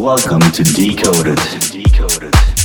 Welcome to Decoded. Decoded.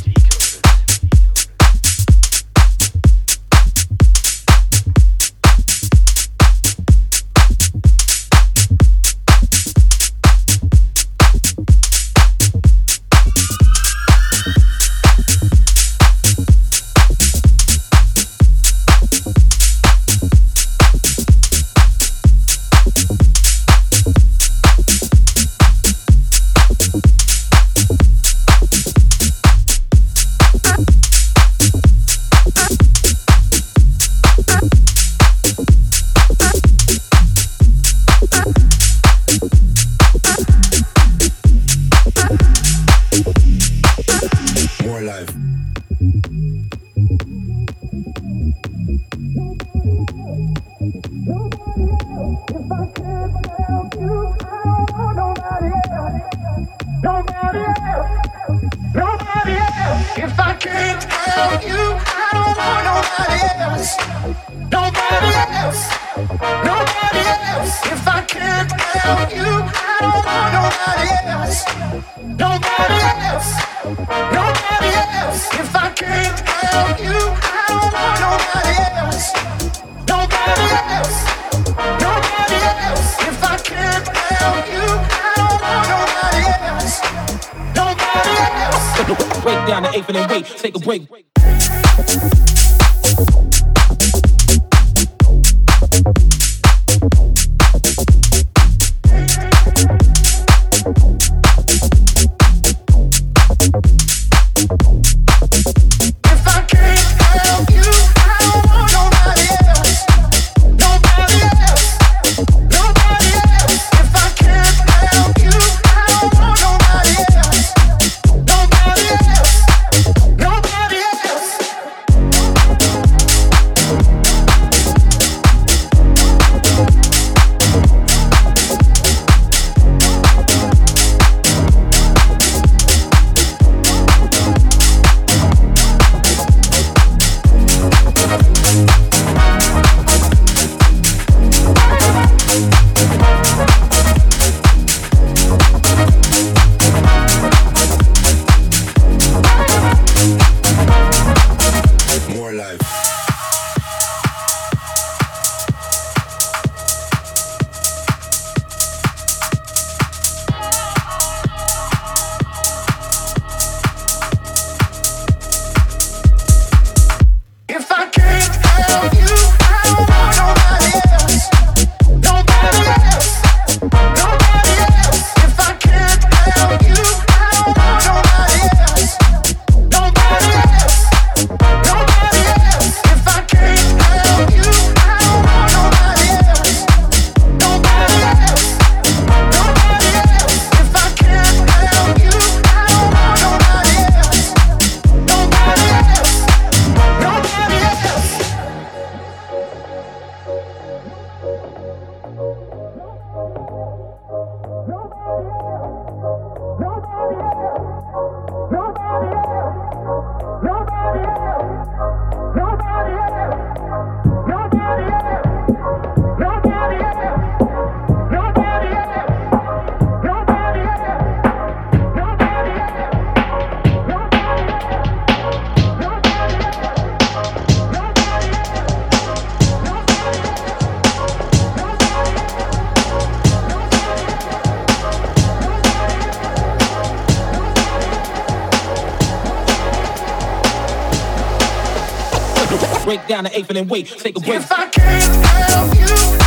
Down the eighth and then wait, take a break. If I can't help you,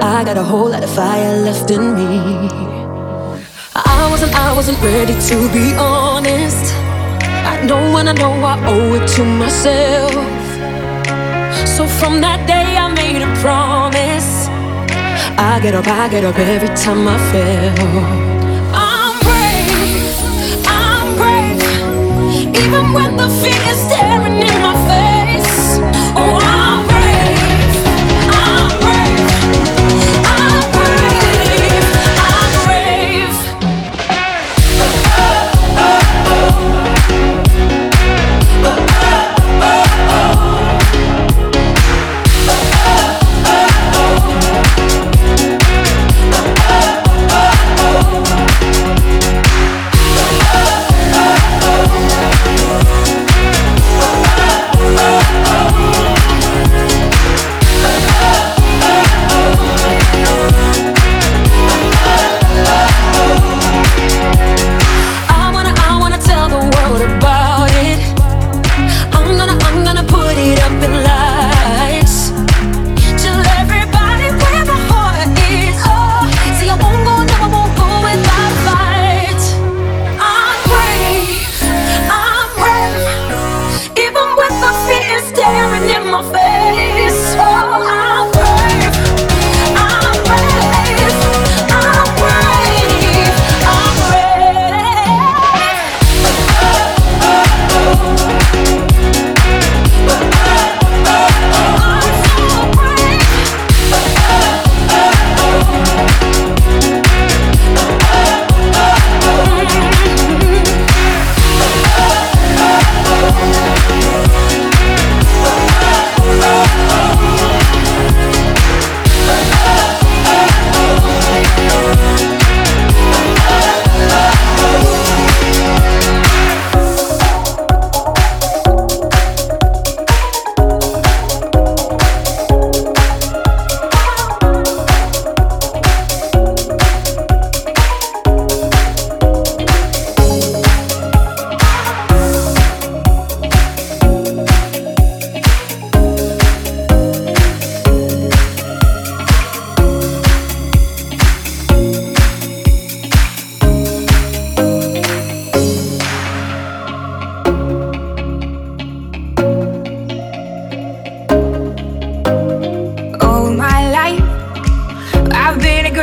I got a whole lot of fire left in me. I wasn't, I wasn't ready to be honest. I know and I know I owe it to myself. So from that day I made a promise. I get up, I get up every time I fail. I'm brave, I'm brave, even when the fear is staring in my face.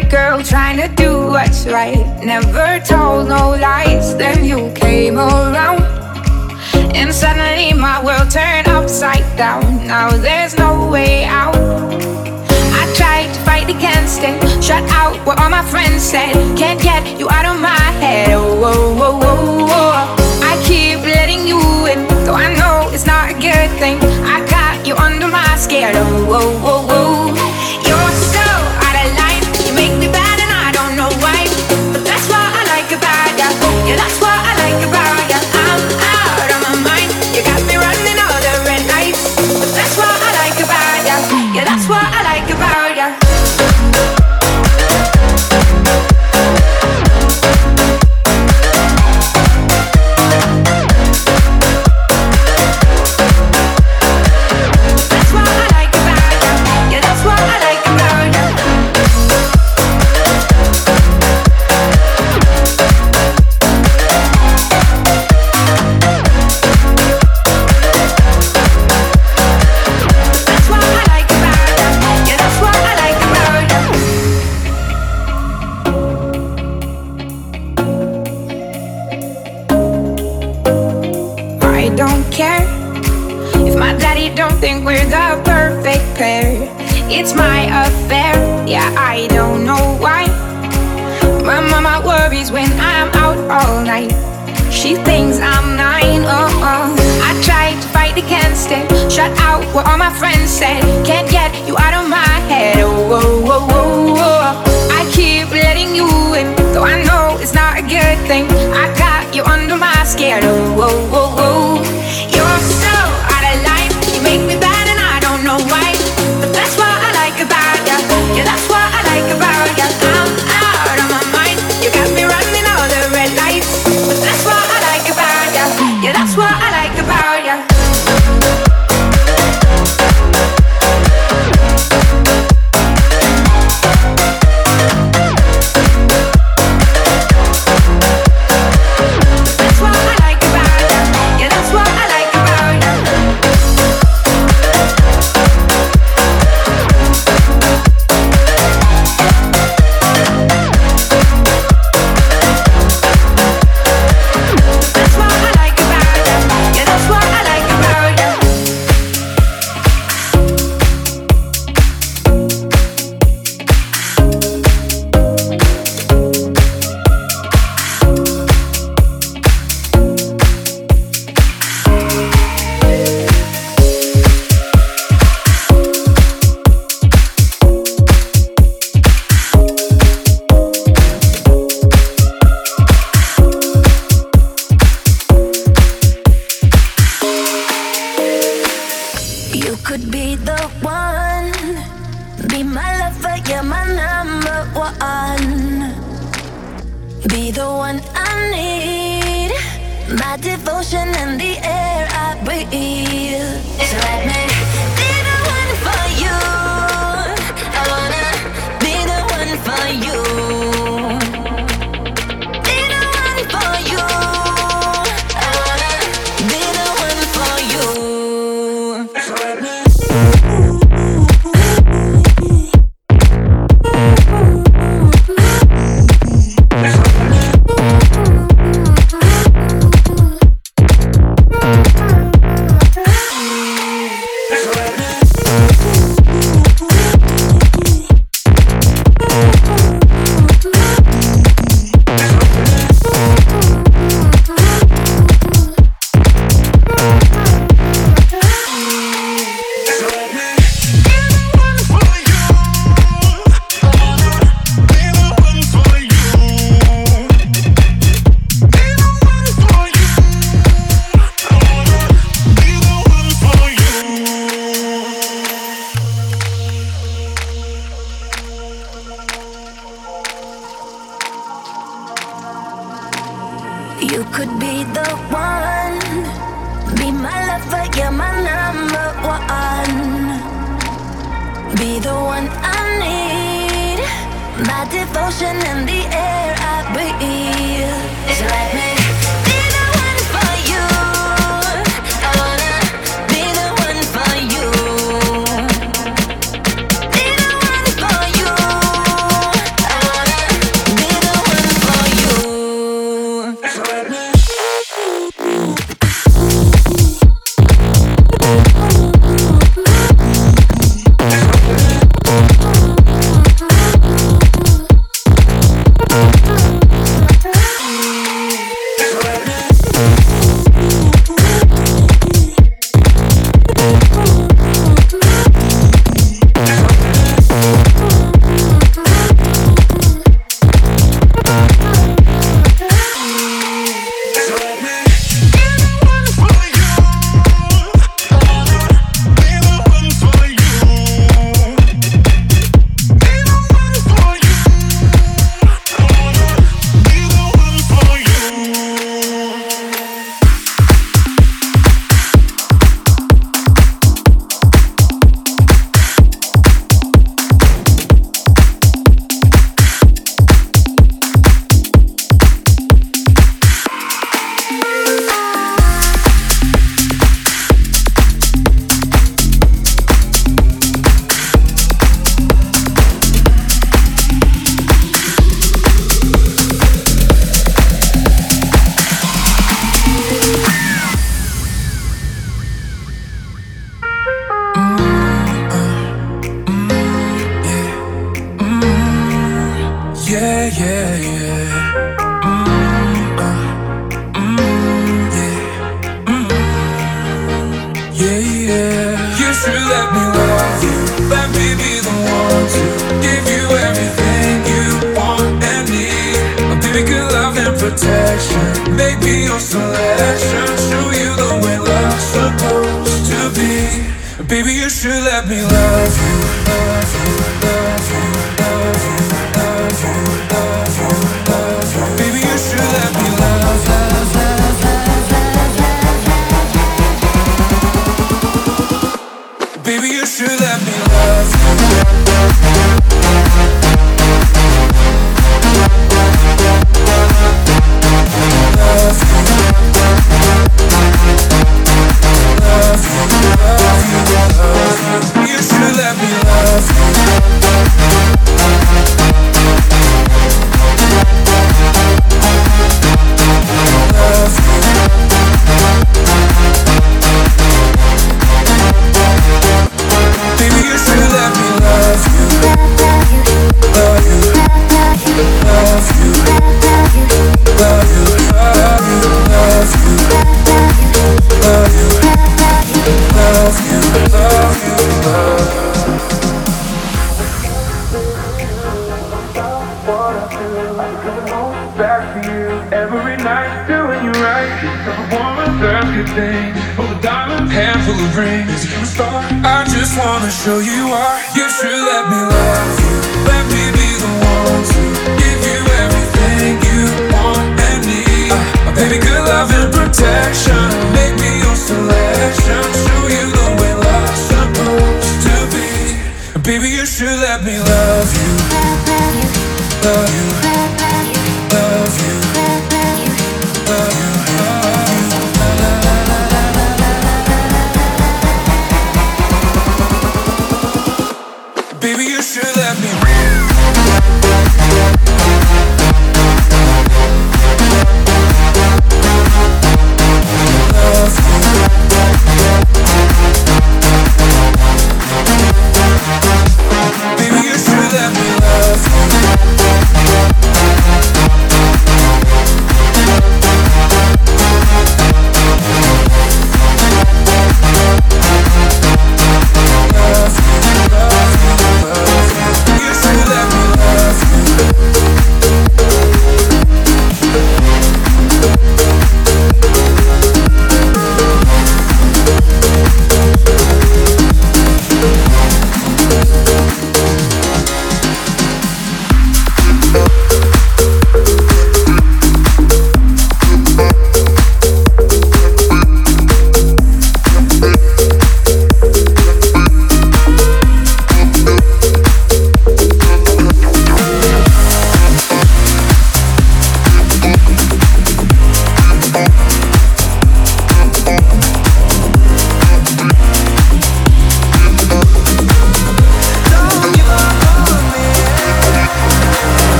good girl trying to do what's right. Never told no lies. Then you came around, and suddenly my world turned upside down. Now there's no way out. I tried to fight against it, shut out what all my friends said. Can't get you out of my head. Oh, oh, oh, oh, oh. I keep letting you in, though I know it's not a good thing. I got you under my skin. Oh, oh, oh, oh. Yeah, that's why. Said. Can't get you out of my head, oh, oh, oh, oh, oh. I keep letting you in, though I know it's not a good thing. I got you under my skin, oh, oh, oh, oh. You're so out of line, you make me bad and I don't know why. But that's what I like about ya, yeah, that's what I like about ya. You could be the one, be my lover, you're my number one. Be the one I need, my devotion and the air I breathe. So let me protection. Make me your selection. Show you the way love's supposed to be. Baby, you should let me love you. Love you, love you,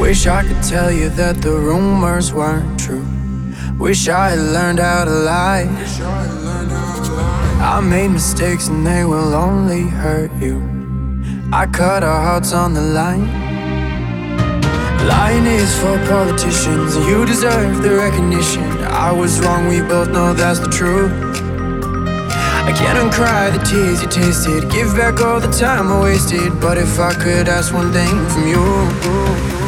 Wish I could tell you that the rumors weren't true. Wish I had learned how to lie. I made mistakes and they will only hurt you. I cut our hearts on the line. Lying is for politicians, you deserve the recognition. I was wrong, we both know that's the truth. I can't uncry the tears you tasted, give back all the time I wasted. But if I could ask one thing from you.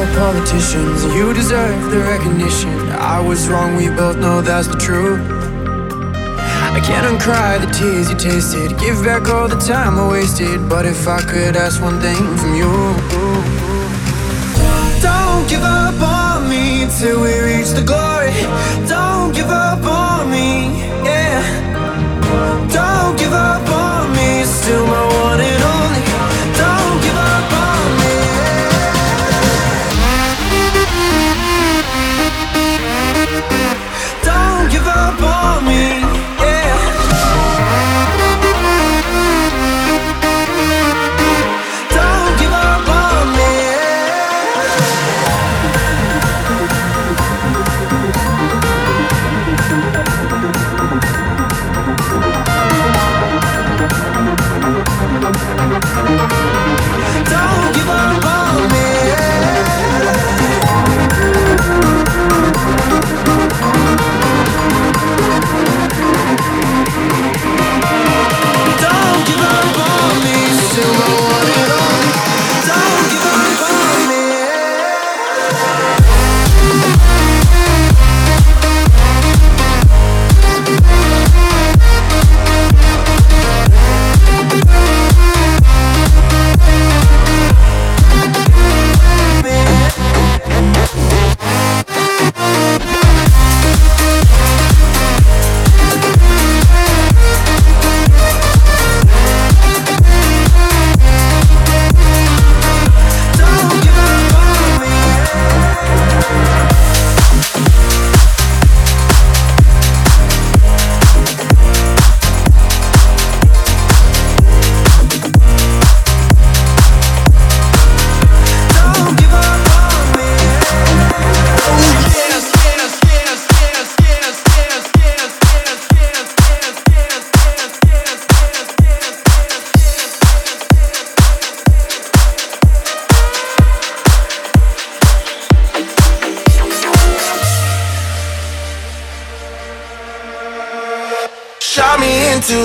Lying politicians. You deserve the recognition. I was wrong, we both know that's the truth. I can't uncry the tears you tasted. Give back all the time I wasted. But if I could ask one thing from you, don't give up on me till we reach the glory. Don't give up on me, yeah. Don't give up on me, still my one and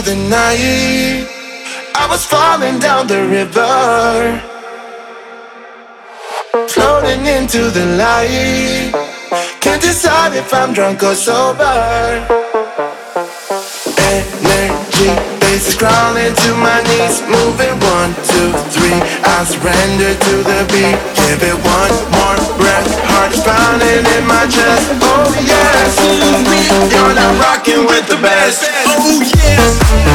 the night. I was falling down the river, floating into the light. Can't decide if I'm drunk or sober. Energy base is crawling to my knees, moving one, two, three. I surrender to the beat. Give it one more breath. Heart is pounding in my chest. Rocking with the best. Oh yes.